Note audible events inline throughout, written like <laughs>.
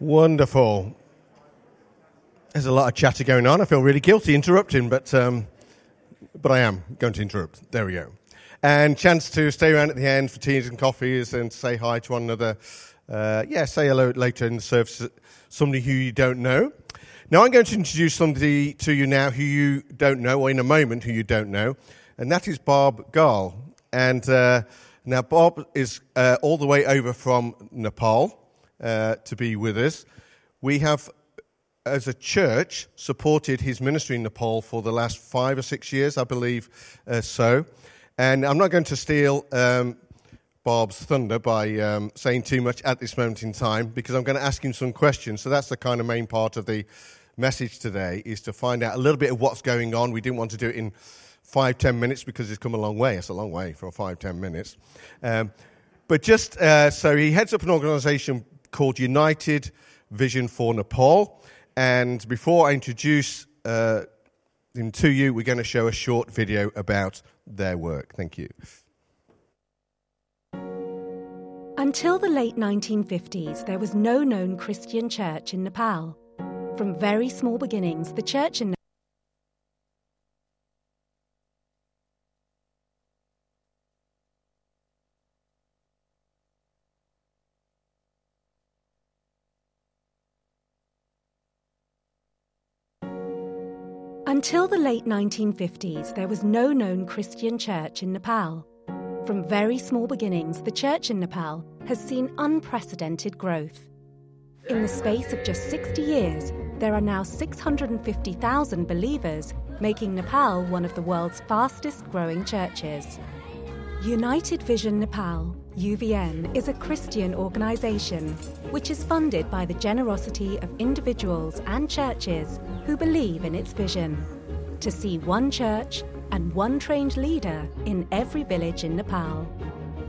Wonderful. There's a lot of chatter going on. I feel really guilty interrupting, but um, but I am going to interrupt. There we go. And chance to stay around at the end for teas and coffees and say hi to one another. Uh, yeah, say hello later in the service. Somebody who you don't know. Now I'm going to introduce somebody to you now who you don't know, or in a moment who you don't know, and that is Bhab Ghale. And uh, now Bhab is uh, all the way over from Nepal uh, to be with us. We have, as a church, supported his ministry in Nepal for the last five or six years, I believe uh, so. And I'm not going to steal um, Bhab's thunder by um, saying too much at this moment in time because I'm going to ask him some questions. So that's the kind of main part of the message today is to find out a little bit of what's going on. We didn't want to do it in five, ten minutes because it's come a long way. It's a long way for five, ten minutes. Um, but just uh, so he heads up an organization called United Vision for Nepal. And before I introduce uh, him to you, we're going to show a short video about their work. Thank you. Until the late 1950s, there was no known Christian church in Nepal. From very small beginnings, the church in Until the late 1950s, there was no known Christian church in Nepal. From very small beginnings, the church in Nepal has seen unprecedented growth. In the space of just 60 years, there are now 650,000 believers, making Nepal one of the world's fastest growing churches. United Vision Nepal, UVN, is a Christian organization which is funded by the generosity of individuals and churches who believe in its vision to see one church and one trained leader in every village in Nepal.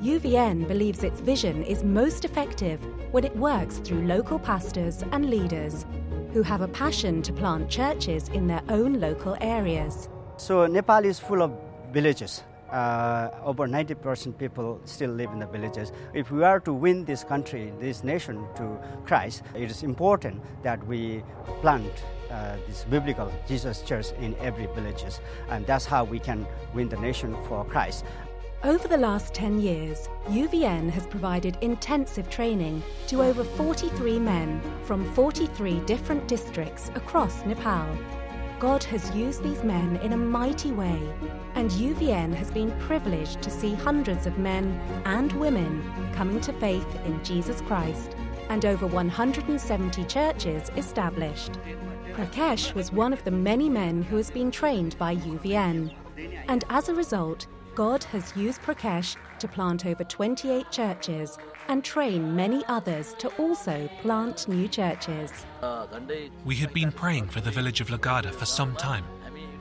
UVN believes its vision is most effective when it works through local pastors and leaders who have a passion to plant churches in their own local areas. So, Nepal is full of villages. Uh, over 90% people still live in the villages. If we are to win this country, this nation to Christ, it is important that we plant uh, this biblical Jesus church in every villages, and that's how we can win the nation for Christ. Over the last 10 years, UVN has provided intensive training to over 43 men from 43 different districts across Nepal. God has used these men in a mighty way, and UVN has been privileged to see hundreds of men and women coming to faith in Jesus Christ, and over 170 churches established. Prakash was one of the many men who has been trained by UVN, and as a result, God has used Prakash to plant over 28 churches and train many others to also plant new churches. We had been praying for the village of Lagada for some time.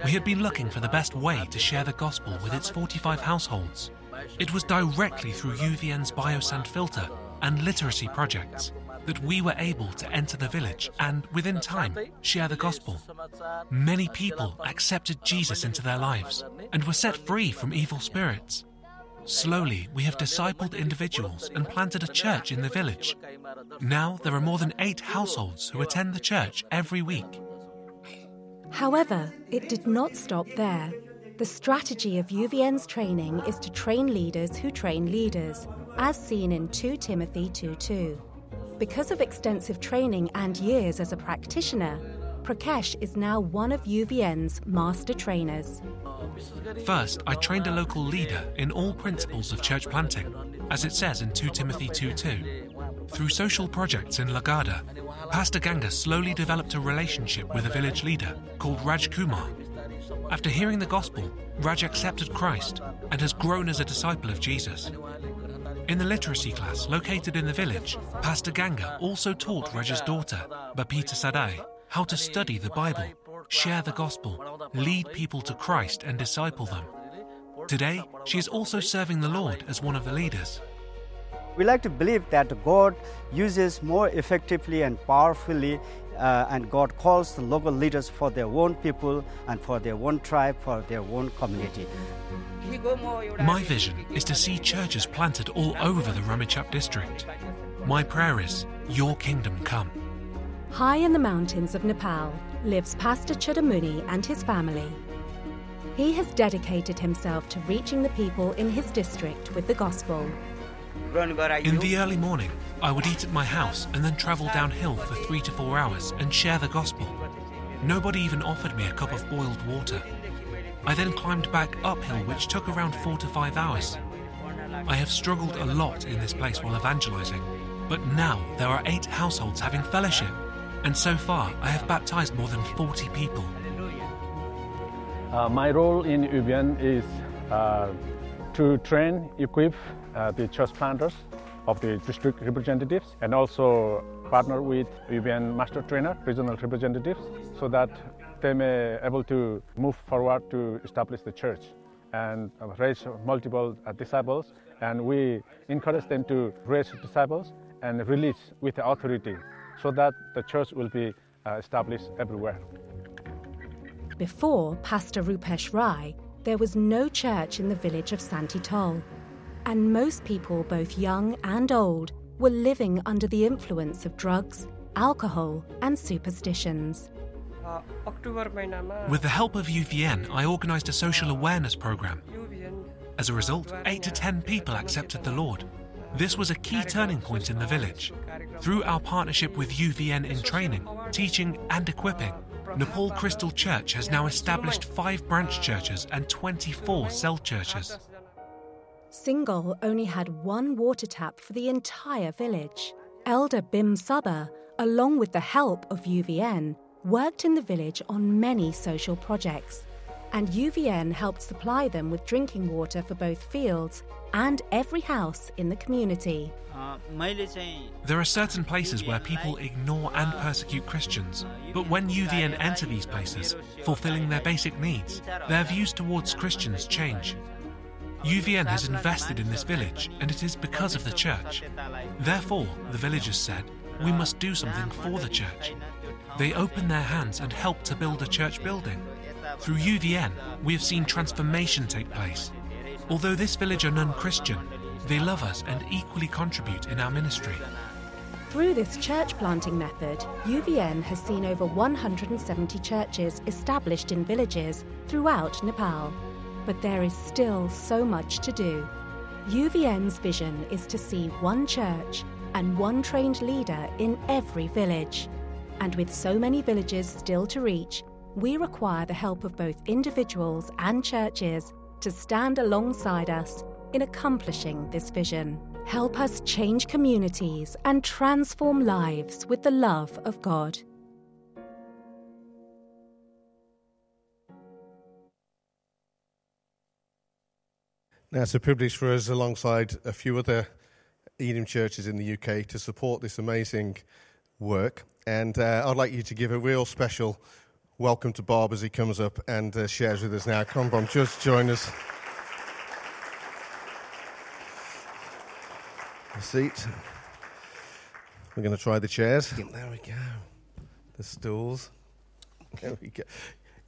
We had been looking for the best way to share the gospel with its 45 households. It was directly through UVN's Biosand filter and literacy projects that we were able to enter the village and, within time, share the gospel. Many people accepted Jesus into their lives and were set free from evil spirits. Slowly, we have discipled individuals and planted a church in the village. Now, there are more than eight households who attend the church every week. However, it did not stop there. The strategy of UVN's training is to train leaders who train leaders, as seen in 2 Timothy 2:2. Because of extensive training and years as a practitioner, Prakash is now one of UVN's master trainers. First, I trained a local leader in all principles of church planting, as it says in 2 Timothy 2:2. Through social projects in Lagada, Pastor Ganga slowly developed a relationship with a village leader called Raj Kumar. After hearing the gospel, Raj accepted Christ and has grown as a disciple of Jesus. In the literacy class located in the village, Pastor Ganga also taught Raj's daughter, Bapita Sadai, how to study the Bible, share the gospel, lead people to Christ, and disciple them. Today, she is also serving the Lord as one of the leaders. We like to believe that God uses more effectively and powerfully, uh, and God calls the local leaders for their own people and for their own tribe, for their own community. My vision is to see churches planted all over the Ramechhap district. My prayer is, Your kingdom come. High in the mountains of Nepal lives Pastor Chudamuni and his family. He has dedicated himself to reaching the people in his district with the gospel. In the early morning, I would eat at my house and then travel downhill for three to four hours and share the gospel. Nobody even offered me a cup of boiled water. I then climbed back uphill, which took around four to five hours. I have struggled a lot in this place while evangelizing, but now there are eight households having fellowship, and so far I have baptized more than 40 people. Uh, my role in UVN is uh, to train, equip uh, the church planters of the district representatives and also partner with UVN master trainer, regional representatives, so that they may able to move forward to establish the church and raise multiple disciples. And we encourage them to raise disciples and release with the authority so that the church will be uh, established everywhere. Before Pastor Rupesh Rai, there was no church in the village of Santitol, and most people, both young and old, were living under the influence of drugs, alcohol, and superstitions. With the help of UVN, I organised a social awareness programme. As a result, 8 to 10 people accepted the Lord. This was a key turning point in the village. Through our partnership with UVN in training, teaching, and equipping, Nepal Crystal Church has now established five branch churches and 24 cell churches. Singal only had one water tap for the entire village. Elder Bim Saba, along with the help of UVN, worked in the village on many social projects, and UVN helped supply them with drinking water for both fields and every house in the community. There are certain places where people ignore and persecute Christians, but when UVN enter these places, fulfilling their basic needs, their views towards Christians change. UVN has invested in this village, and it is because of the church. Therefore, the villagers said, we must do something for the church. They opened their hands and helped to build a church building. Through UVN, we have seen transformation take place. Although this village are non Christian, they love us and equally contribute in our ministry. Through this church planting method, UVN has seen over 170 churches established in villages throughout Nepal. But there is still so much to do. UVN's vision is to see one church and one trained leader in every village. And with so many villages still to reach, we require the help of both individuals and churches to stand alongside us in accomplishing this vision. Help us change communities and transform lives with the love of God. Now, it's a privilege for us, alongside a few other Elim churches in the UK, to support this amazing work. And uh, I'd like you to give a real special welcome to Bhab as he comes up and uh, shares with us now. Come on, Bhab, just join us. A seat. We're going to try the chairs. There we go. The stools. There we go.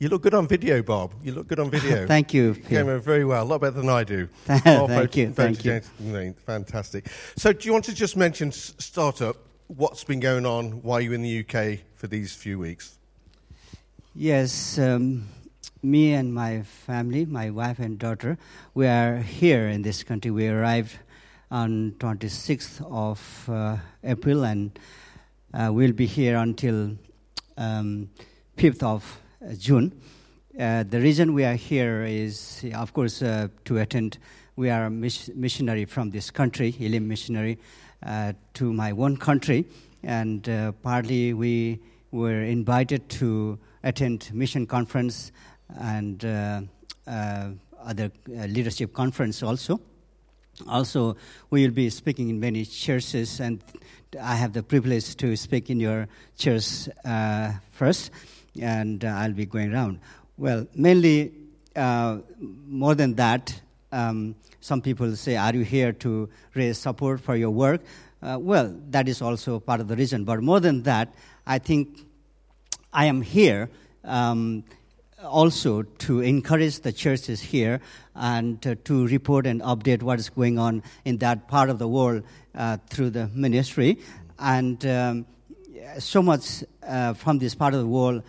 You look good on video, Bhab. You look good on <laughs> video. Thank you. You came over very well, a lot better than I do. <laughs> Thank you, thank you. Fantastic. So, do you want to just mention startup? What's been going on? Why are you in the UK for these few weeks? Yes, um, me and my family, my wife and daughter, we are here in this country. We arrived on 26th of uh, April and uh, we'll be here until um, 5th of June. Uh, the reason we are here is, of course, uh, to attend. We are a miss- missionary from this country, Elim missionary, uh, to my own country, and uh, partly we were invited to attend mission conference and uh, uh, other uh, leadership conference also. Also, we will be speaking in many churches, and I have the privilege to speak in your church uh, first, and uh, I'll be going around. Well, mainly, uh, more than that, um, some people say, Are you here to raise support for your work? Uh, well, that is also part of the reason. But more than that, I think I am here um, also to encourage the churches here and uh, to report and update what is going on in that part of the world uh, through the ministry. And um, so much uh, from this part of the world,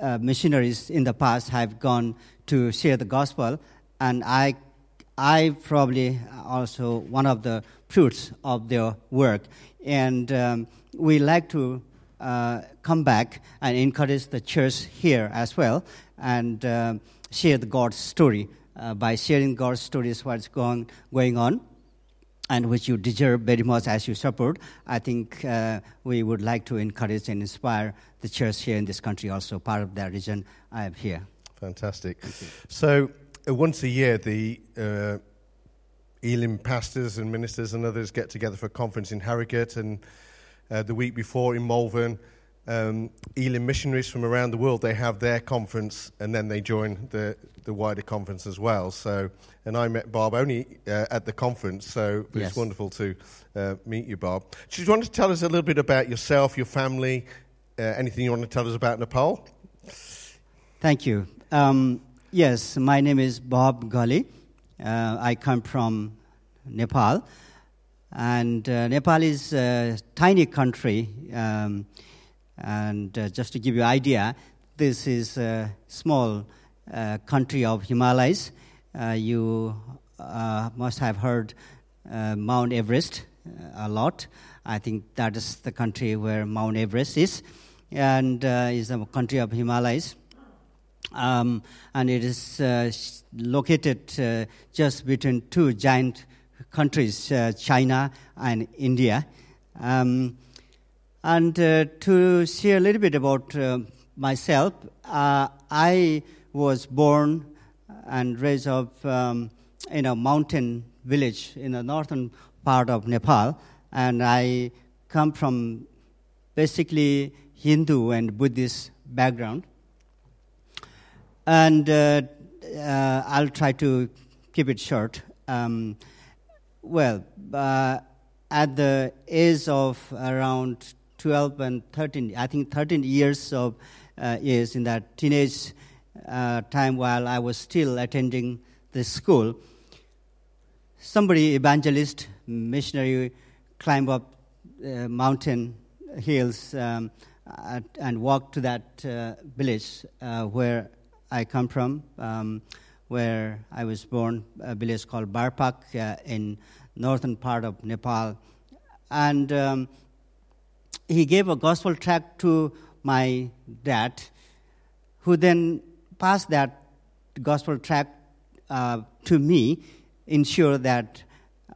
uh, missionaries in the past have gone to share the gospel, and I, I probably also one of the fruits of their work. And um, we like to uh, come back and encourage the church here as well and uh, share the God's story. Uh, by sharing God's stories, what's going, going on, and which you deserve very much as you support, I think uh, we would like to encourage and inspire the church here in this country, also part of that region I am here. Fantastic. So, uh, once a year, the uh, Elim pastors and ministers and others get together for a conference in Harrogate, and uh, the week before in Malvern, um, Elim missionaries from around the world they have their conference, and then they join the the wider conference as well. So, and I met Bhab only uh, at the conference, so Yes. it's wonderful to uh, meet you, Bhab. Do you want to tell us a little bit about yourself, your family, uh, anything you want to tell us about Nepal? Thank you. Um, yes, my name is Bhab Ghale. Uh, I come from Nepal. And uh, Nepal is a tiny country. Um, and uh, just to give you an idea, this is a small uh, country of Himalayas. Uh, you uh, must have heard uh, Mount Everest uh, a lot. I think that is the country where Mount Everest is, and is a country of Himalayas um, and it is located just between two giant countries, China and India. Um, and uh, to share a little bit about uh, myself, uh, I was born and raised up um, in a mountain village in the northern part of Nepal, and I come from basically Hindu and Buddhist background and uh, uh, I'll try to keep it short. Um, well, uh, at the age of around 12 and 13, I think 13 years of uh, age in that teenage uh, time while I was still attending the school, somebody, evangelist, missionary, climb up uh, mountain hills um, uh, and walk to that uh, village uh, where I come from, um, where I was born, a village called Barpak uh, in northern part of Nepal. And um, he gave a gospel tract to my dad, who then passed that gospel tract uh, to me, ensure that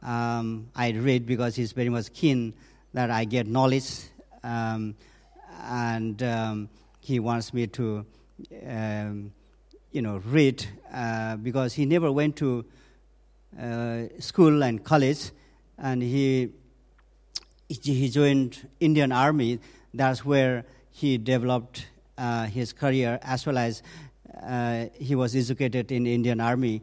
um, I read because he's very much keen that I get knowledge, um, and um, he wants me to, um, you know, read uh, because he never went to uh, school and college, and he he joined Indian Army. That's where he developed uh, his career, as well as uh, he was educated in Indian Army.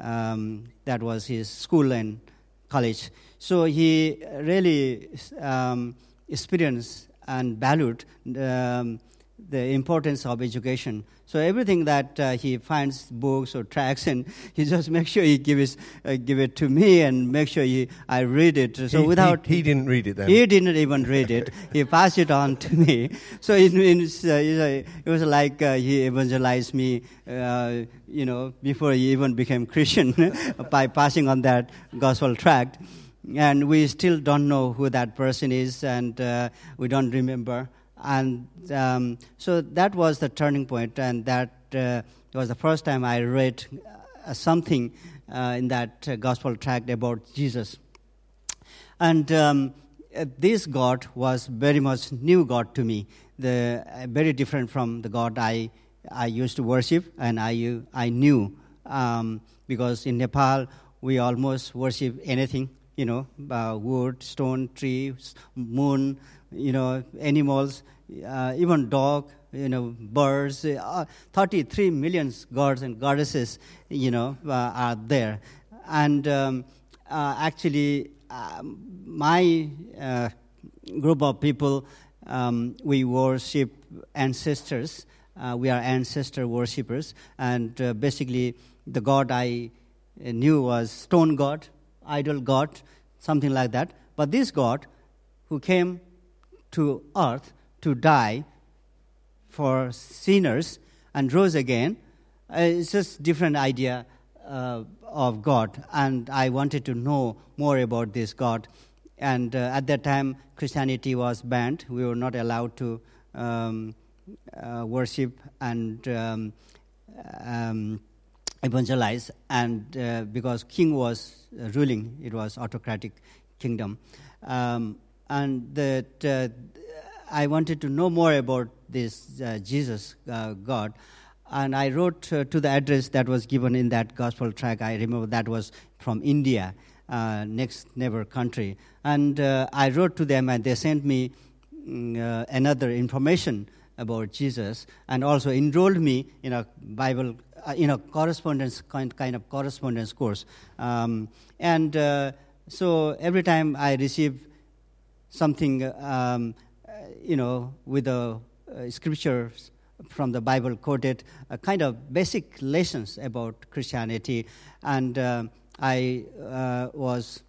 Um, that was his school and college. So he really um, experienced and valued um, the importance of education. So everything that uh, he finds books or tracts, and <laughs> he just makes sure he gives uh, give it to me and make sure he, I read it. So he, he- without he, didn't read it then. he didn't even read it. <laughs> he passed it on to me. So it, means, uh, uh, it was like uh, he evangelized me, uh, you know, before he even became Christian <laughs> by passing on that gospel tract. And we still don't know who that person is, and uh, we don't remember. And um, so that was the turning point, and that uh, was the first time I read uh, something uh, in that uh, gospel tract about Jesus. And um, uh, this God was very much new God to me, the, uh, very different from the God I, I used to worship and I, I knew. Um, because in Nepal, we almost worship anything, you know, uh, wood, stone, tree, moon, you know, animals, uh, even dog, you know, birds. Uh, 33 million gods and goddesses, you know, uh, are there. And um, uh, actually, um, my uh, group of people, um, we worship ancestors Uh, we are ancestor worshippers, and uh, basically, the god I uh, knew was stone god, idol god, something like that. But this God, who came to earth to die for sinners and rose again, uh, it's just different idea uh, of God. And I wanted to know more about this God. And uh, at that time, Christianity was banned. We were not allowed to um, uh, worship and um, um, evangelize. And uh, because king was ruling, it was autocratic kingdom. Um, and that uh, I wanted to know more about this uh, Jesus uh, God. And I wrote uh, to the address that was given in that gospel track. I remember that was from India, uh, next neighbor country. And uh, I wrote to them, and they sent me mm, another information about Jesus, and also enrolled me in a Bible, in know, correspondence kind, kind of correspondence course. Um, and so every time I receive something, um, you know, with the uh, scriptures from the Bible quoted, a kind of basic lessons about Christianity, and uh, I uh, was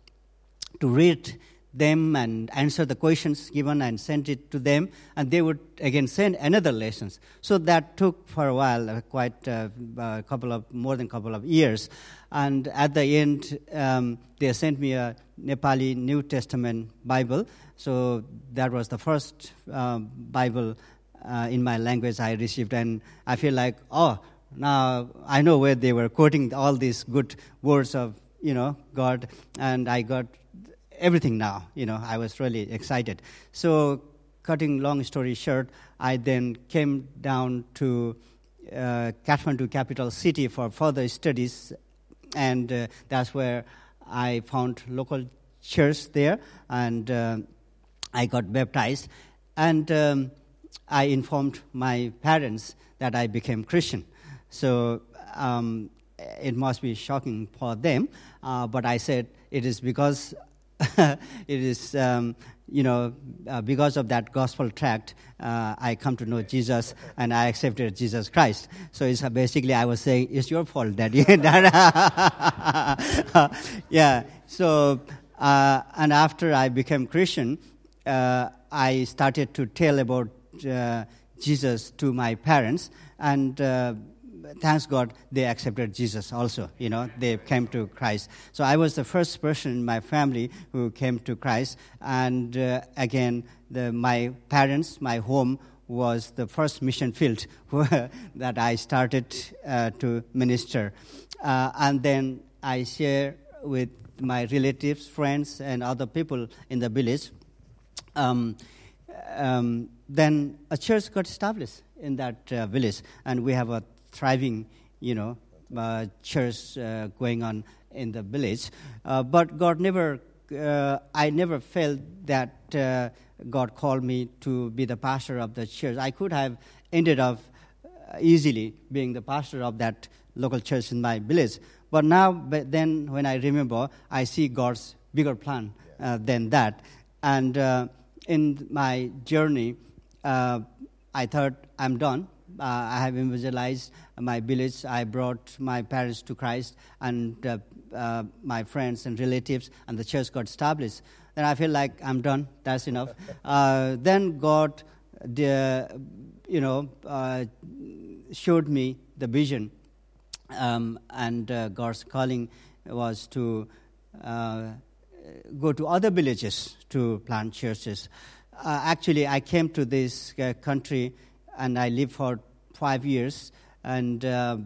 to read them and answer the questions given and send it to them, and they would again send another lessons. So that took for a while, uh, quite uh, a couple of more than a couple of years, and at the end um, they sent me a Nepali New Testament Bible. So that was the first uh, Bible uh, in my language I received, and I feel like oh now I know where they were quoting all these good words of you know God, and I got everything now. You know, I was really excited. So, cutting long story short, I then came down to uh, Kathmandu, capital city, for further studies, and uh, that's where I found local church there, and uh, I got baptized, and um, I informed my parents that I became Christian. So um, it must be shocking for them, uh, but I said it is because <laughs> it is, um, you know, uh, because of that gospel tract, uh, I come to know Jesus and I accepted Jesus Christ. So it's uh, basically I was saying, it's your fault, Daddy. <laughs> <laughs> yeah. So, uh, and after I became Christian, uh, I started to tell about uh, Jesus to my parents, and thanks God, they accepted Jesus also. You know, they came to Christ. So I was the first person in my family who came to Christ. And uh, again, the, my parents, my home was the first mission field <laughs> that I started uh, to minister. Uh, and then I share with my relatives, friends, and other people in the village. Um, um, then a church got established in that uh, village, and we have a thriving, you know, uh, church uh, going on in the village. Uh, but God never, uh, I never felt that uh, God called me to be the pastor of the church. I could have ended up easily being the pastor of that local church in my village. But now, but then when I remember, I see God's bigger plan than that. And in my journey, I thought I'm done uh, I have evangelized my village. I brought my parents to Christ and uh, uh, my friends and relatives, and the church got established. Then I feel like I'm done. That's enough. <laughs> Uh, then God, the, you know, uh, showed me the vision, um, and uh, God's calling was to go to other villages to plant churches. actually, I came to this country and I lived for five years. And uh,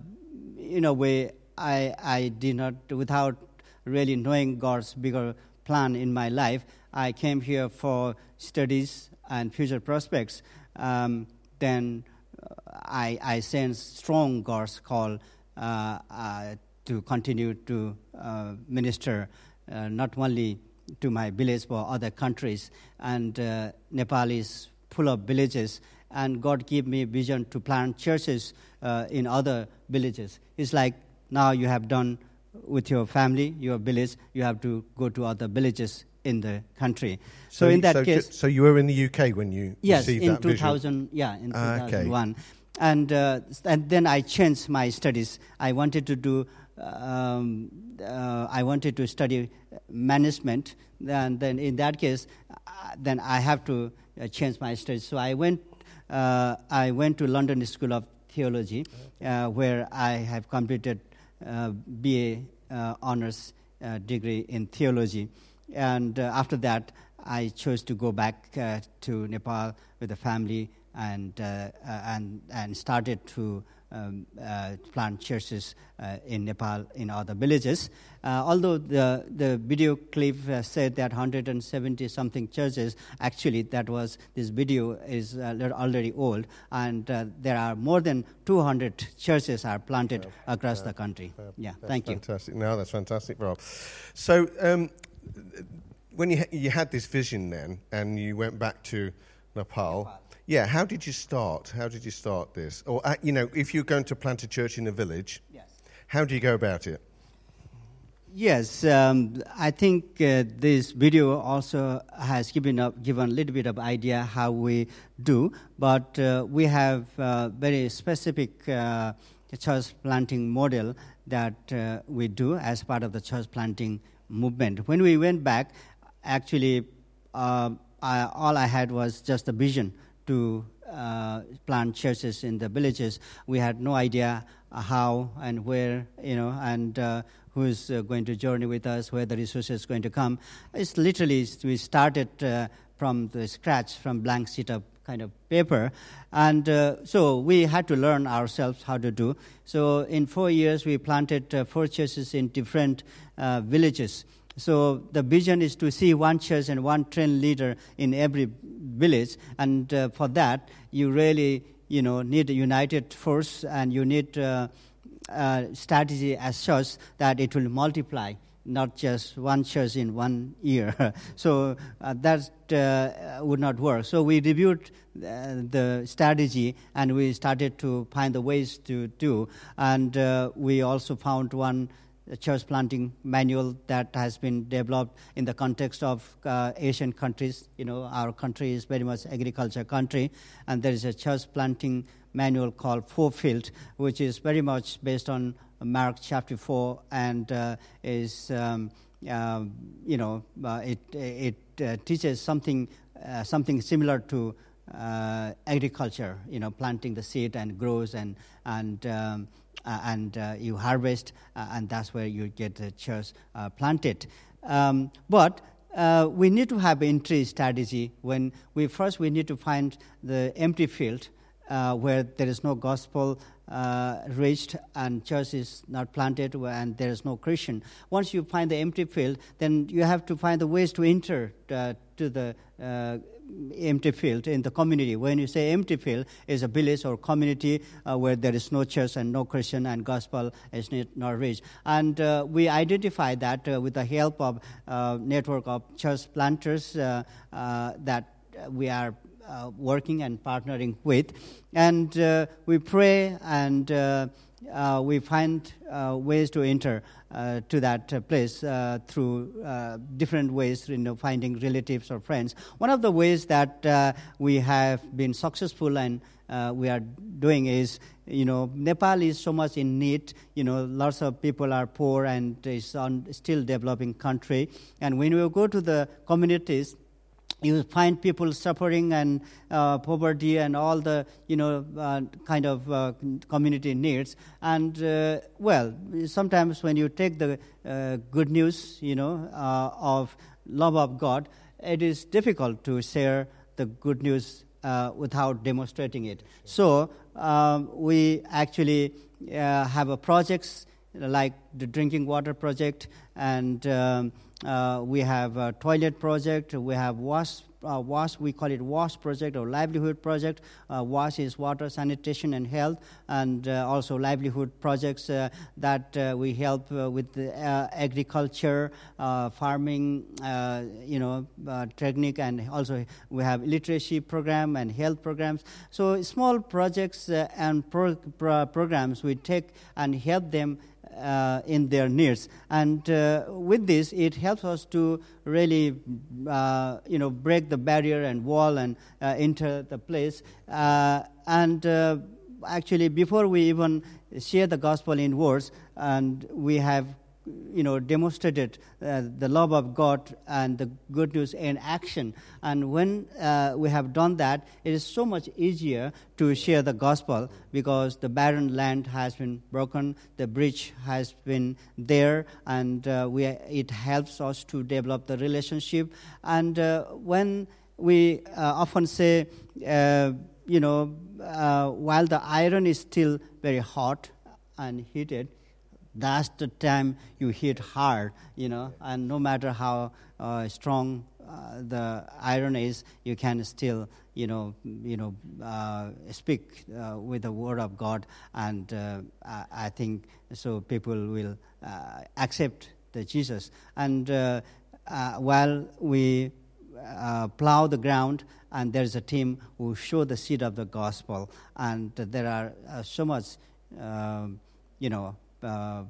in a way, I, I did not, without really knowing God's bigger plan in my life, I came here for studies and future prospects. Um, then uh, I, I sense strong God's call uh, uh, to continue to uh, minister uh, not only to my village but other countries. And uh, Nepal is full of villages and God gave me vision to plant churches uh, in other villages. It's like now you have done with your family, your village, you have to go to other villages in the country. So, so in that so case, so you were in the UK when you yes, received in that 2000, vision? yeah, in 2001. and, uh, and then I changed my studies. I wanted to do, um, uh, I wanted to study management. And then in that case, uh, then I have to uh, change my studies. So I went, uh, I went to London School of Theology, uh, where I have completed BA honors degree in theology. And after that, I chose to go back to Nepal with the family and, uh, uh, and, and started to um, uh, plant churches uh, in Nepal in other villages. Uh, although the, the video clip uh, said that 170 something churches, actually that was this video is already old, and there are more than 200 churches are planted across the country. yeah, thank you. Fantastic. No, that's fantastic, Rob. So. Um, when you, ha- you had this vision then, and you went back to Nepal, Nepal yeah, how did you start? How did you start this? Or, uh, you know, if you're going to plant a church in a village, yes. how do you go about it? Yes, um, I think uh, this video also has given, up, given a little bit of idea how we do, but uh, we have a very specific uh, church planting model that uh, we do as part of the church planting movement. When we went back, actually, uh, I, all I had was just a vision to uh, plant churches in the villages. We had no idea how and where, you know, and uh, who's uh, going to journey with us, where the resources going to come. It's literally we started uh, from the scratch, from blank sheet of kind of paper, and uh, so we had to learn ourselves how to do. So in four years, we planted uh, four churches in different villages. So the vision is to see one church and one train leader in every village, and uh, for that you really you know need a united force and you need uh, a strategy as such that it will multiply not just one church in one year. <laughs> so uh, that uh, would not work. So we reviewed uh, the strategy and we started to find the ways to do. And uh, we also found one church planting manual that has been developed in the context of uh, Asian countries. You know, our country is very much agriculture country, and there is a church planting manual called Fourfield, which is very much based on Mark chapter four, and uh, is um, uh, you know uh, it it uh, teaches something uh, something similar to. agriculture, you know, planting the seed and grows and and um, and uh, you harvest, uh, and that's where you get the church planted. Um, but uh, we need to have entry strategy when we first we need to find the empty field uh, where there is no gospel uh, reached and church is not planted and there is no Christian. Once you find the empty field, then you have to find the ways to enter to the empty field in the community. When you say empty field, is a village or community uh, where there is no church and no Christian and gospel is not reached. And uh, we identify that uh, with the help of uh, network of church planters uh, uh, that we are working and partnering with. And we pray and uh, we find uh, ways to enter uh, to that uh, place uh, through uh, different ways, you know, finding relatives or friends. One of the ways that we have been successful and we are doing is, you know, Nepal is so much in need. You know, lots of people are poor and it's on still developing country. And when we go to the communities, you find people suffering and uh, poverty and all the you know uh, kind of uh, community needs. And uh, well sometimes when you take the uh, good news you know uh, of love of god it is difficult to share the good news without demonstrating it. So um, we actually have a projects like the drinking water project and um, uh, we have a toilet project. We have wash, uh, wash. We call it wash project or livelihood project. Uh, wash is water, sanitation, and health, and uh, also livelihood projects uh, that uh, we help with agriculture, farming, you know, technique, and also we have literacy program and health programs. So small projects and pro- pro- programs we take and help them uh, in their needs. And uh, with this, it helps us to really, uh, you know, break the barrier and wall and uh, enter the place. Uh, and uh, actually, before we even share the gospel in words, and we have you know, demonstrated uh, the love of God and the good news in action. And when uh, we have done that, it is so much easier to share the gospel because the barren land has been broken, the bridge has been there, and uh, we, it helps us to develop the relationship. And uh, when we uh, often say, uh, you know, while the iron is still very hot and heated, that's the time you hit hard, you know, and no matter how uh, strong uh, the iron is, you can still, you know, you know, uh, speak uh, with the word of God, and uh, I, I, think so people will uh, accept the Jesus. And while we plow the ground, and there's a team who show the seed of the gospel, and there are so much, um, you know uh,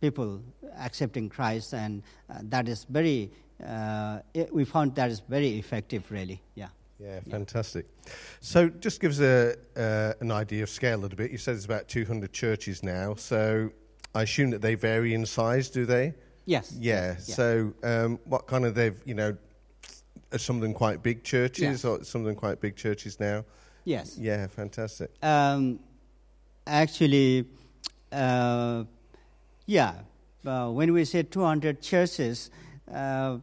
people accepting Christ, and uh, that is very. Uh, it, we found that is very effective, really. Yeah. Yeah, fantastic. Yeah. So, just give us a, uh, an idea of scale a little bit. You said it's about 200 churches now. So, I assume that they vary in size, do they? Yes. Yeah. yes. So, um, what kind of they've you know, are some of them quite big churches, or some of them quite big churches now? Yes. Yeah, fantastic. Um, actually, uh, yeah, uh, when we say 200 churches, uh,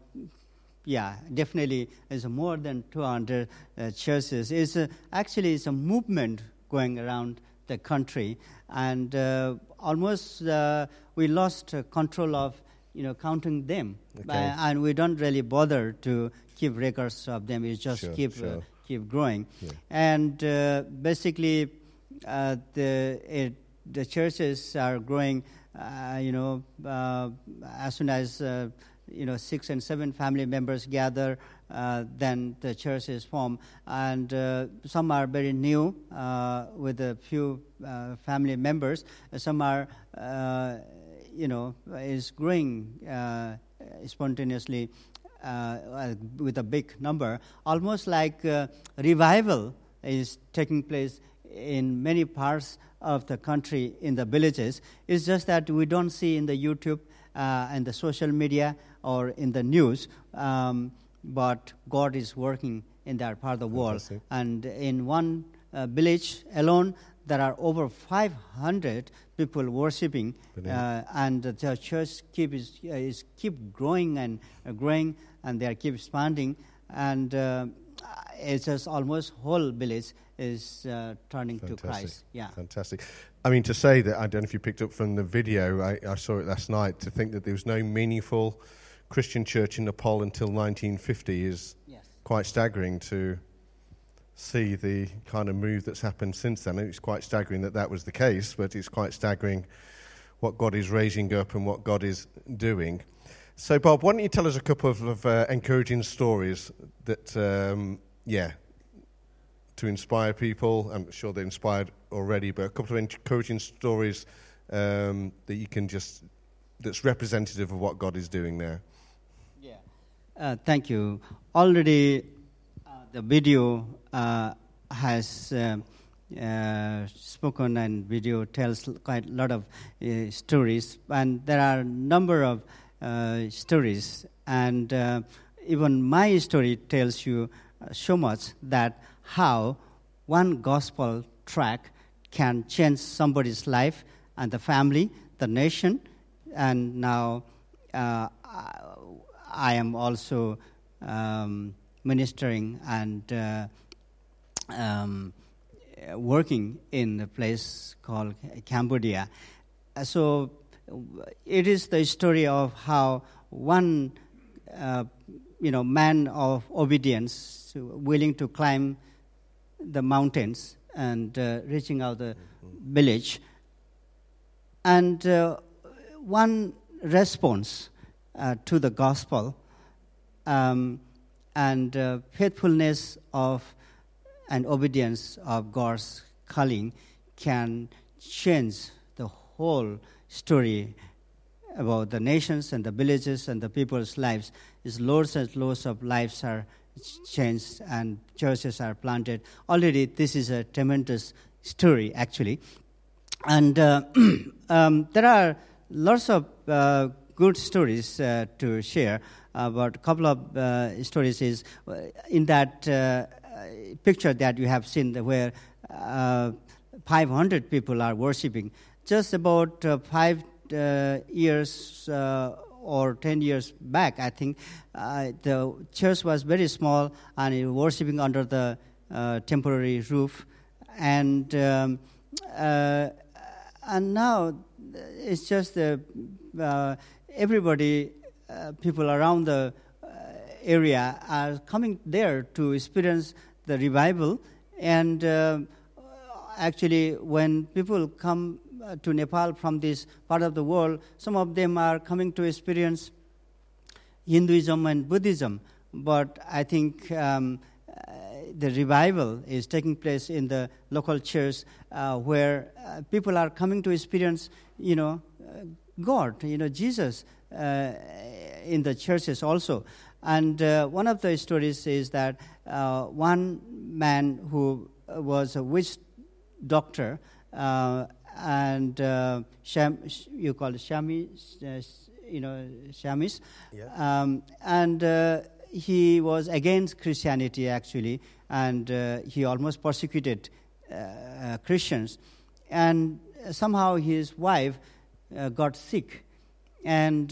yeah, definitely it's more than 200 uh, churches. It's a, actually it's a movement going around the country, and uh, almost uh, we lost control of you know counting them, okay. and we don't really bother to keep records of them. We just sure, keep sure. keep growing, yeah. and basically the it, the churches are growing uh, you know, uh, as soon as uh, you know six and seven family members gather, uh, then the church is formed. And uh, some are very new uh, with a few family members. Some are, you know, is growing spontaneously with a big number, almost like revival is taking place in many parts of the country in the villages. It's just that we don't see in the YouTube uh, and the social media or in the news, um, but God is working in that part of the world. And in one uh, village alone, there are over 500 people worshiping, uh, and the church keep is, uh, is keep growing and uh, growing, and they are keep expanding, and uh, it's just almost whole village is uh, turning Fantastic. to Christ. Yeah. Fantastic. I mean, to say that, I don't know if you picked up from the video, I, I, saw it last night, to think that there was no meaningful Christian church in Nepal until 1950 is yes. quite staggering to see the kind of move that's happened since then. It's quite staggering that that was the case, but it's quite staggering what God is raising up and what God is doing. So, Bhab, why don't you tell us a couple of, of uh, encouraging stories that, um, yeah, to inspire people. I'm sure they're inspired already, but a couple of encouraging stories um, that you can just that's representative of what God is doing there. Yeah, uh, thank you. Already, uh, the video uh, has. Uh, uh, spoken and video tells quite a lot of uh, stories, and there are a number of stories, and even my story tells you so much that how one gospel track can change somebody's life and the family, the nation, and now uh, I am also um, ministering and uh, um, working in a place called Cambodia. So it is the story of how one, uh, you know, man of obedience, willing to climb the mountains and uh, reaching out the mm-hmm. village. And uh, one response uh, to the gospel um, and uh, faithfulness of and obedience of God's calling can change the whole story about the nations and the villages and the people's lives. Is loads and loads of lives are changed and churches are planted. Already, this is a tremendous story, actually. And uh, <clears throat> um, there are lots of uh, good stories uh, to share. But a couple of uh, stories is uh, in that picture that you have seen where 500 people are worshiping. Just about five years or 10 years back, I think, uh, the church was very small and worshiping under the uh, temporary roof. And, um, uh, and now it's just everybody uh, people around the uh, area are coming there to experience the revival. And uh, actually, when people come to Nepal from this part of the world, some of them are coming to experience Hinduism and Buddhism. But I think um, uh, the revival is taking place in the local church uh, where uh, people are coming to experience, you know, God, you know, Jesus in the churches also. And uh, one of the stories is that uh, one man who was a witch doctor, uh, and uh, sham, you call it shamis, uh, you know, shamis, yeah. um, and uh, he was against Christianity actually, and he almost persecuted Christians, and somehow his wife got sick, and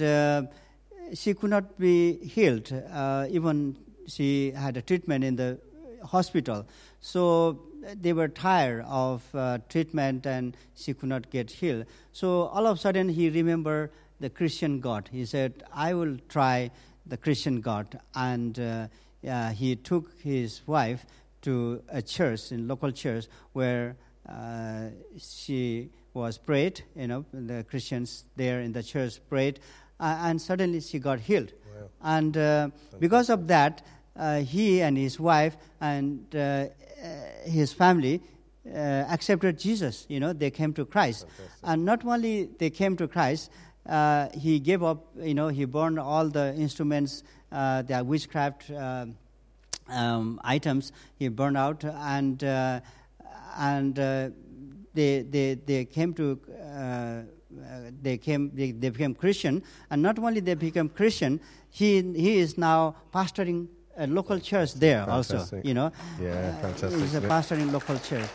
she could not be healed. Uh, even she had a treatment in the hospital. So they were tired of uh, treatment and she could not get healed. So all of a sudden he remembered the Christian God. He said, I will try the Christian God. And uh, uh, he took his wife to a church, in local church, where uh, she was prayed, you know, the Christians there in the church prayed, uh, and suddenly she got healed. Wow. And uh, because of that, uh, he and his wife and his family uh, accepted Jesus. You know, they came to Christ, Fantastic. and not only they came to Christ, uh, he gave up. You know, he burned all the instruments, uh, the witchcraft um, items. He burned out, and and they they they came to uh, they came they, they, became Christian, and not only they became Christian, he he is now pastoring a local church there fantastic. also. You know, yeah, fantastic. he's a pastor in local church.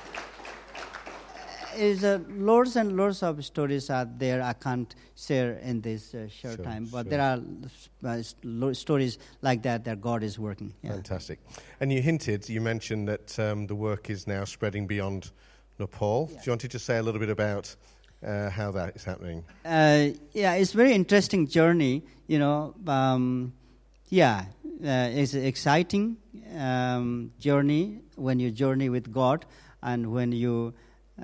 Is uh, loads and loads of stories are there. I can't share in this uh, short sure, time, but sure. there are uh, stories like that that God is working. Yeah. Fantastic. And you hinted, you mentioned that um, the work is now spreading beyond Nepal. Yeah. Do you want to just say a little bit about uh, how that is happening? Uh, yeah, it's very interesting journey. You know, um, yeah, uh, it's an exciting um, journey when you journey with God and when you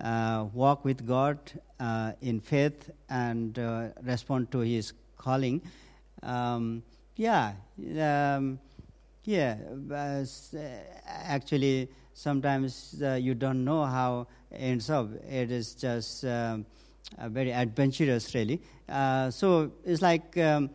uh, walk with God uh, in faith and uh, respond to His calling. Um, yeah, um, yeah. actually, sometimes you don't know how it ends up. It is just. Um, uh, very adventurous, really. Uh, so it's like um,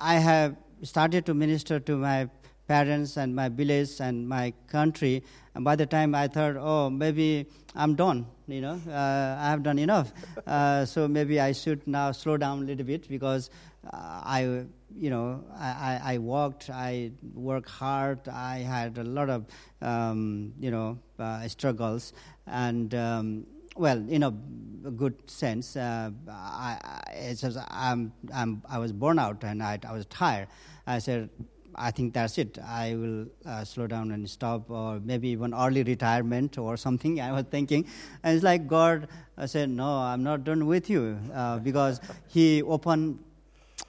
I have started to minister to my parents and my village and my country. And by the time I thought, oh, maybe I'm done, you know, uh, I have done enough. <laughs> Uh, so maybe I should now slow down a little bit because uh, I, you know, I, I, walked, I worked hard, I had a lot of, um, you know, uh, struggles. And um, well, in a good sense, uh, I, just, I'm, I'm, i was born out and I, I, was tired. I said, I think that's it. I will uh, slow down and stop, or maybe even early retirement or something. <laughs> I was thinking, and it's like God I said, "No, I'm not done with you," uh, because He opened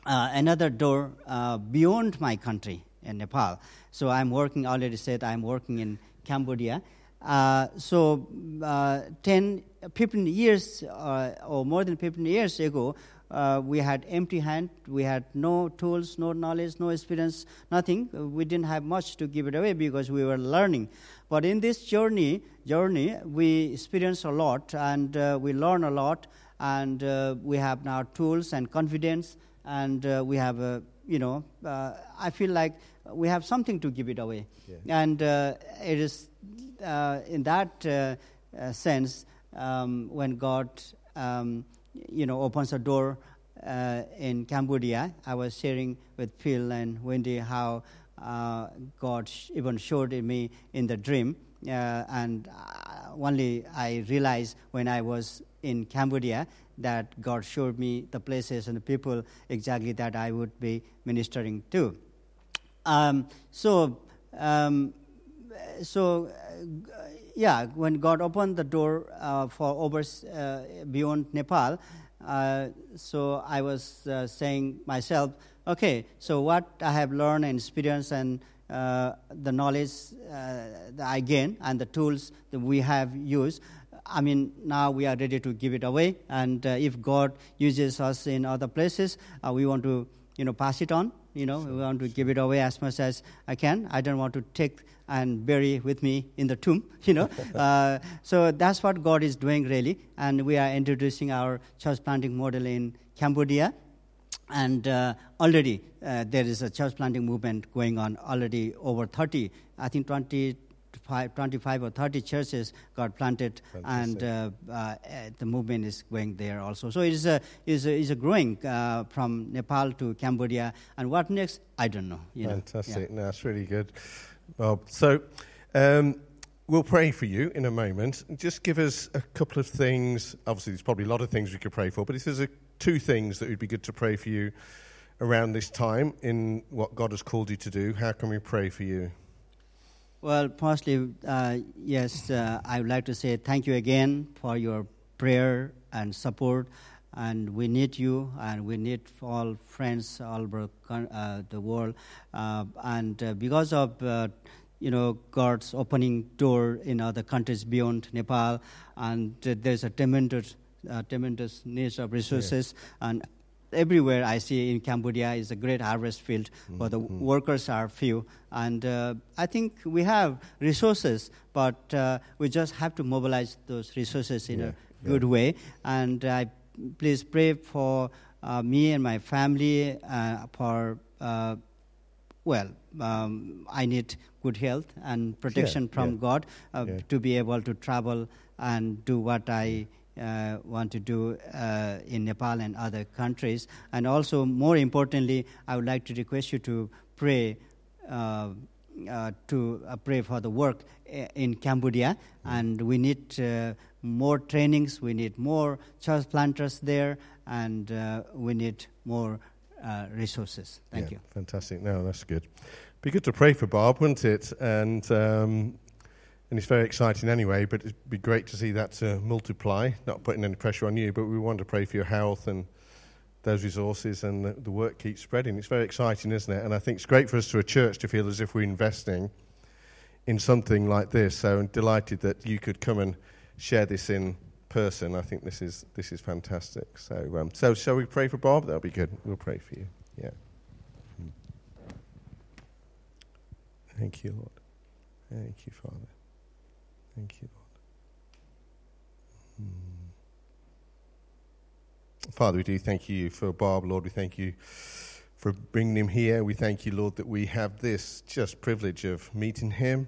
uh, another door uh, beyond my country in Nepal. So I'm working. Already said I'm working in Cambodia. Uh, so uh, 10 15 years uh, or more than 15 years ago, uh, we had empty hand. We had no tools, no knowledge, no experience, nothing. We didn't have much to give it away because we were learning. But in this journey, journey, we experience a lot and uh, we learn a lot, and uh, we have now tools and confidence, and uh, we have, uh, you know, I feel like we have something to give it away, yeah. and it is in that uh, sense um, when God, um, you know, opens a door uh, in Cambodia. I was sharing with Phil and Wendy how uh, God even showed me in the dream. Uh, and uh, only I realized when I was in Cambodia that God showed me the places and the people exactly that I would be ministering to. Um, so, um, so uh, yeah, when God opened the door uh, for over uh, beyond Nepal, so I was saying myself, okay, so what I have learned and experienced and the knowledge that I gain and the tools that we have used, I mean, now we are ready to give it away. And uh, if God uses us in other places, uh, we want to, you know, pass it on. You know, we want to give it away as much as I can. I don't want to take and bury with me in the tomb. <laughs> You know, <laughs> uh, so that's what God is doing really. And we are introducing our church planting model in Cambodia. And uh, already uh, there is a church planting movement going on. Already over 30, I think 20 25 or 30 churches got planted, Fantastic. and uh, uh, the movement is going there also. So it is a, is a, is a growing uh, from Nepal to Cambodia. And what next? I don't know. Fantastic. Know? Yeah. No, that's really good. Well, so um, we'll pray for you in a moment. Just give us a couple of things. Obviously, there's probably a lot of things we could pray for, but if there's a, two things that would be good to pray for you around this time in what God has called you to do, how can we pray for you? Well, firstly, uh, yes, uh, I would like to say thank you again for your prayer and support. And we need you, and we need all friends all over uh, the world. Uh, and uh, because of uh, you know God's opening door in other countries beyond Nepal, and there's a tremendous, tremendous need of resources, yeah. and everywhere I see in Cambodia is a great harvest field, mm-hmm. but the mm-hmm. workers are few. And uh, I think we have resources, but uh, we just have to mobilize those resources in yeah. a good yeah. way. And uh, please pray for uh, me and my family uh, for, uh, well, um, I need good health and protection yeah. from God to be able to travel and do what I uh, want to do uh, in Nepal and other countries. And also, more importantly, I would like to request you to pray. Uh, uh to uh, pray for the work uh, in Cambodia, and we need more trainings. We need more church planters there, and we need more resources. Thank yeah, you. Fantastic. No, that's good. Be good to pray for Bhab, wouldn't it? And um, and it's very exciting anyway, but it'd be great to see that uh, multiply. Not putting any pressure on you, but we want to pray for your health and those resources, and the, the work keeps spreading. It's very exciting, isn't it? And I think it's great for us to a church to feel as if we're investing in something like this. So I'm delighted that you could come and share this in person. I think this is this is fantastic. So, um, so shall we pray for Bhab? That'll be good. We'll pray for you. Yeah. Thank you, Lord. Thank you, Father. Thank you, Lord. Hmm. Father, we do thank you for Bhab, Lord. We thank you for bringing him here. We thank you, Lord, that we have this just privilege of meeting him,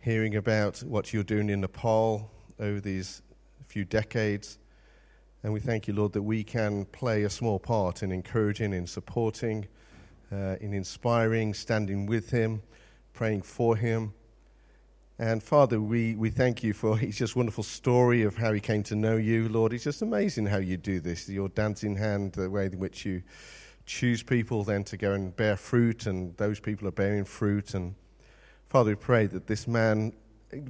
hearing about what you're doing in Nepal over these few decades. And we thank you, Lord, that we can play a small part in encouraging, in supporting, uh, in inspiring, standing with him, praying for him. And Father, we, we thank you for <laughs> his just wonderful story of how he came to know you, Lord. It's just amazing how you do this, your dancing hand, the way in which you choose people then to go and bear fruit, and those people are bearing fruit. And Father, we pray that this man,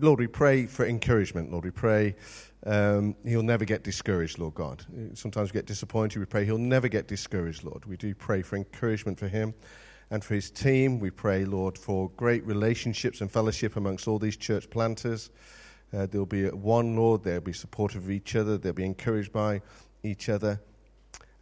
Lord, we pray for encouragement, Lord. We pray um, he'll never get discouraged, Lord God. Sometimes we get disappointed. We pray he'll never get discouraged, Lord. We do pray for encouragement for him and for his team. We pray, Lord, for great relationships and fellowship amongst all these church planters. Uh, there'll be one, Lord. They'll be supportive of each other. They'll be encouraged by each other.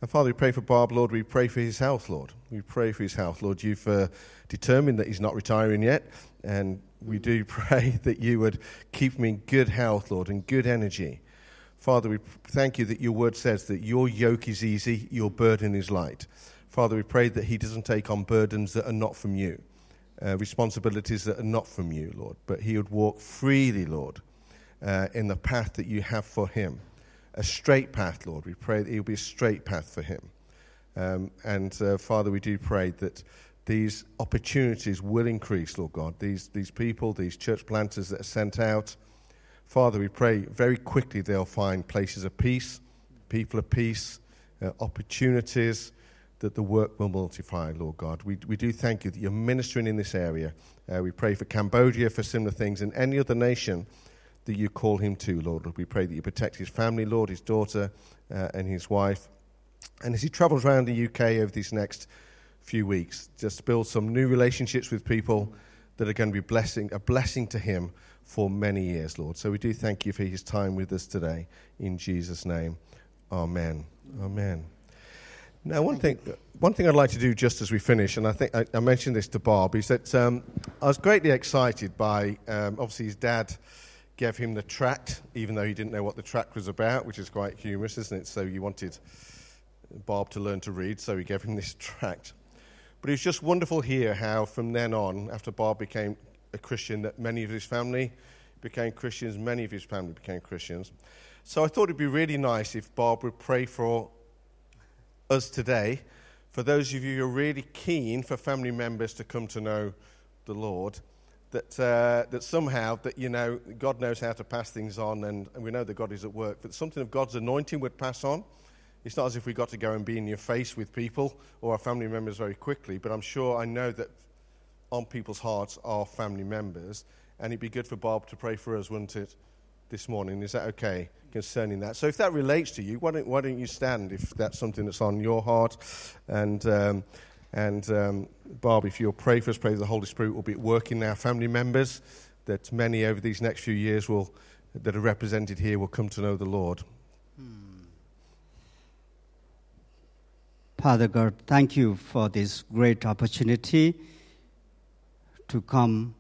And Father, we pray for Bhab, Lord. We pray for his health, Lord. We pray for his health, Lord. You've uh, determined that he's not retiring yet. And we do <laughs> pray that you would keep him in good health, Lord, and good energy. Father, we thank you that your word says that your yoke is easy, your burden is light. Father, we pray that he doesn't take on burdens that are not from you, uh, responsibilities that are not from you, Lord, but he would walk freely, Lord, uh, in the path that you have for him. A straight path, Lord. We pray that it will be a straight path for him. Um, and uh, Father, we do pray that these opportunities will increase, Lord God. These, these people, these church planters that are sent out, Father, we pray very quickly they'll find places of peace, people of peace, uh, opportunities, that the work will multiply, Lord God. We, we do thank you that you're ministering in this area. Uh, we pray for Cambodia, for similar things, and any other nation that you call him to, Lord. We pray that you protect his family, Lord, his daughter, uh, and his wife. And as he travels around the UK over these next few weeks, just build some new relationships with people that are going to be blessing, a blessing to him for many years, Lord. So we do thank you for his time with us today. In Jesus' name, amen. Amen. Now, one thing, one thing I'd like to do just as we finish, and I think I, I mentioned this to Bhab, is that um, I was greatly excited by, um, obviously, his dad gave him the tract, even though he didn't know what the tract was about, which is quite humorous, isn't it? So you wanted Bhab to learn to read, so he gave him this tract. But it was just wonderful here how, from then on, after Bhab became a Christian, that many of his family became Christians, many of his family became Christians. So I thought it'd be really nice if Bhab would pray for us today, for those of you who are really keen for family members to come to know the Lord, that, uh, that somehow, that, you know, God knows how to pass things on, and, and we know that God is at work, that something of God's anointing would pass on. It's not as if we got to go and be in your face with people or our family members very quickly, but I'm sure I know that on people's hearts are family members, and it'd be good for Bhab to pray for us, wouldn't it, this morning? Is that okay? Concerning that. So if that relates to you, why don't, why don't you stand if that's something that's on your heart? And, um, and um, Bhab, if you'll pray for us, pray the Holy Spirit will be at work in our family members, that many over these next few years will, that are represented here will come to know the Lord. Father God, thank you for this great opportunity to come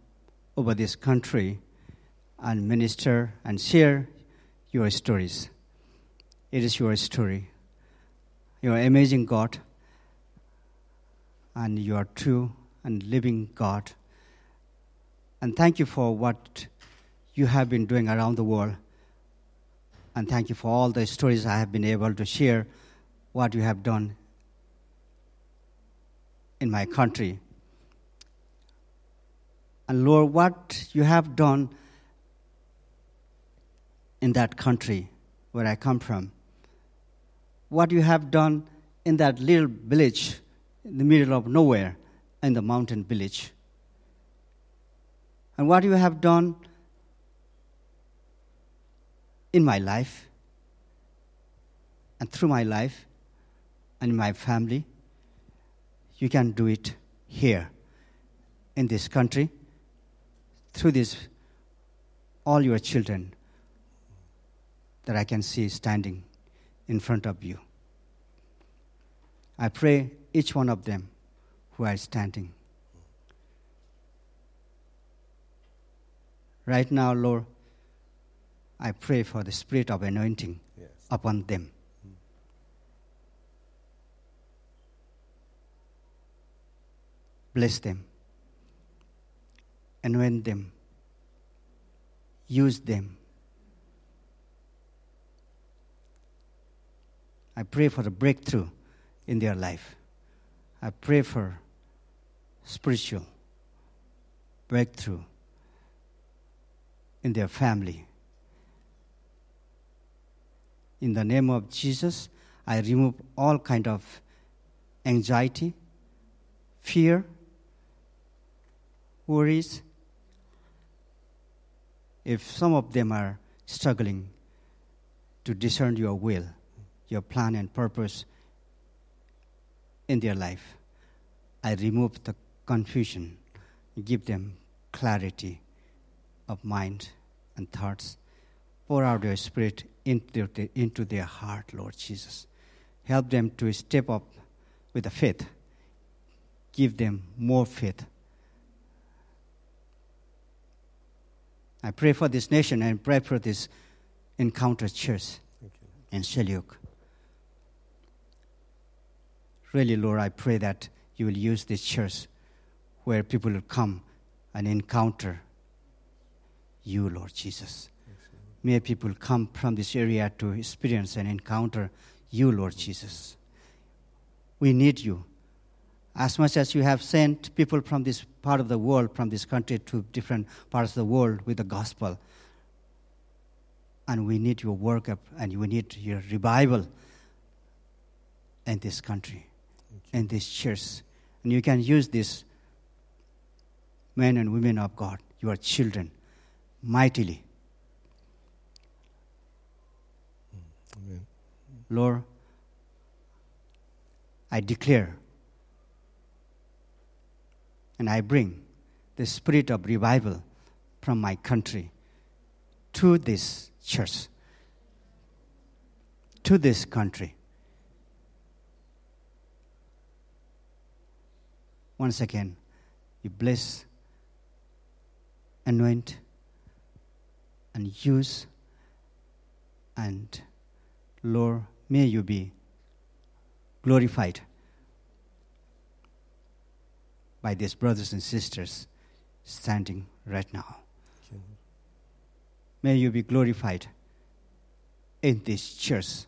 over this country and minister and share your stories. It is your story. You are amazing God, and you are true and living God. And thank you for what you have been doing around the world. And thank you for all the stories I have been able to share what you have done in my country. And Lord, what you have done in that country where I come from. What you have done in that little village in the middle of nowhere in the mountain village. And what you have done in my life and through my life and in my family, you can do it here in this country through this all your children that I can see standing in front of you. I pray each one of them who are standing. Right now, Lord, I pray for the spirit of anointing yes. upon them. Bless them, anoint them, use them I pray for a breakthrough in their life. I pray for spiritual breakthrough in their family. In the name of Jesus, I remove all kind of anxiety, fear, worries. If some of them are struggling to discern your will, your plan and purpose in their life. I remove the confusion, give them clarity of mind and thoughts. Pour out your spirit into their, into their heart, Lord Jesus. Help them to step up with the faith. Give them more faith. I pray for this nation and pray for this encounter church in Sheliuk really, Lord, I pray that you will use this church where people will come and encounter you, Lord Jesus. may people come from this area to experience and encounter you, Lord Jesus. We need you. As much as you have sent people from this part of the world, from this country to different parts of the world with the gospel, and we need your work up and we need your revival in this country, in this church. And you can use this men and women of God, your children, mightily. Amen. Lord, I declare and I bring the spirit of revival from my country to this church, to this country. Once again, you bless, anoint, and use, and Lord, may you be glorified by these brothers and sisters standing right now. May you be glorified in this church,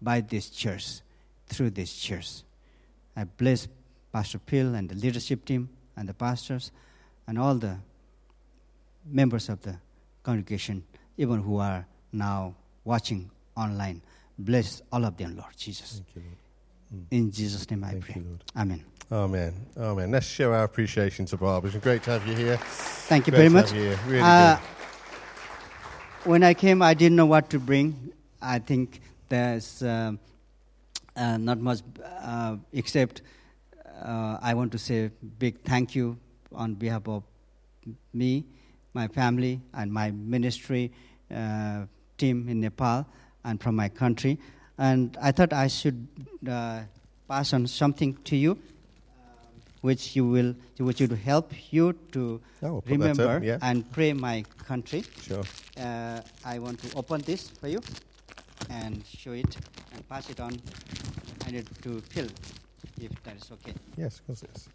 by this church, through this church. I bless Pastor Phil and the leadership team and the pastors and all the members of the congregation, even who are now watching online. Bless all of them, Lord Jesus. Thank you, Lord. In Jesus' name I Thank pray. you, Lord. Amen. Amen. Amen. Let's show our appreciation to Barbara. It's been great to have you here. Thank you Great very much. you. Really Uh, when I came, I didn't know what to bring. I think there's um, uh, not much uh, except uh, I want to say big thank you on behalf of me, my family, and my ministry uh, team in Nepal and from my country. And I thought I should uh, pass on something to you, um, which you will, which will help you to Oh, that up, remember yeah. and pray my country. Sure. Uh, I want to open this for you and show it and pass it on. I need to Phil, if that is okay. Yes, of course it is.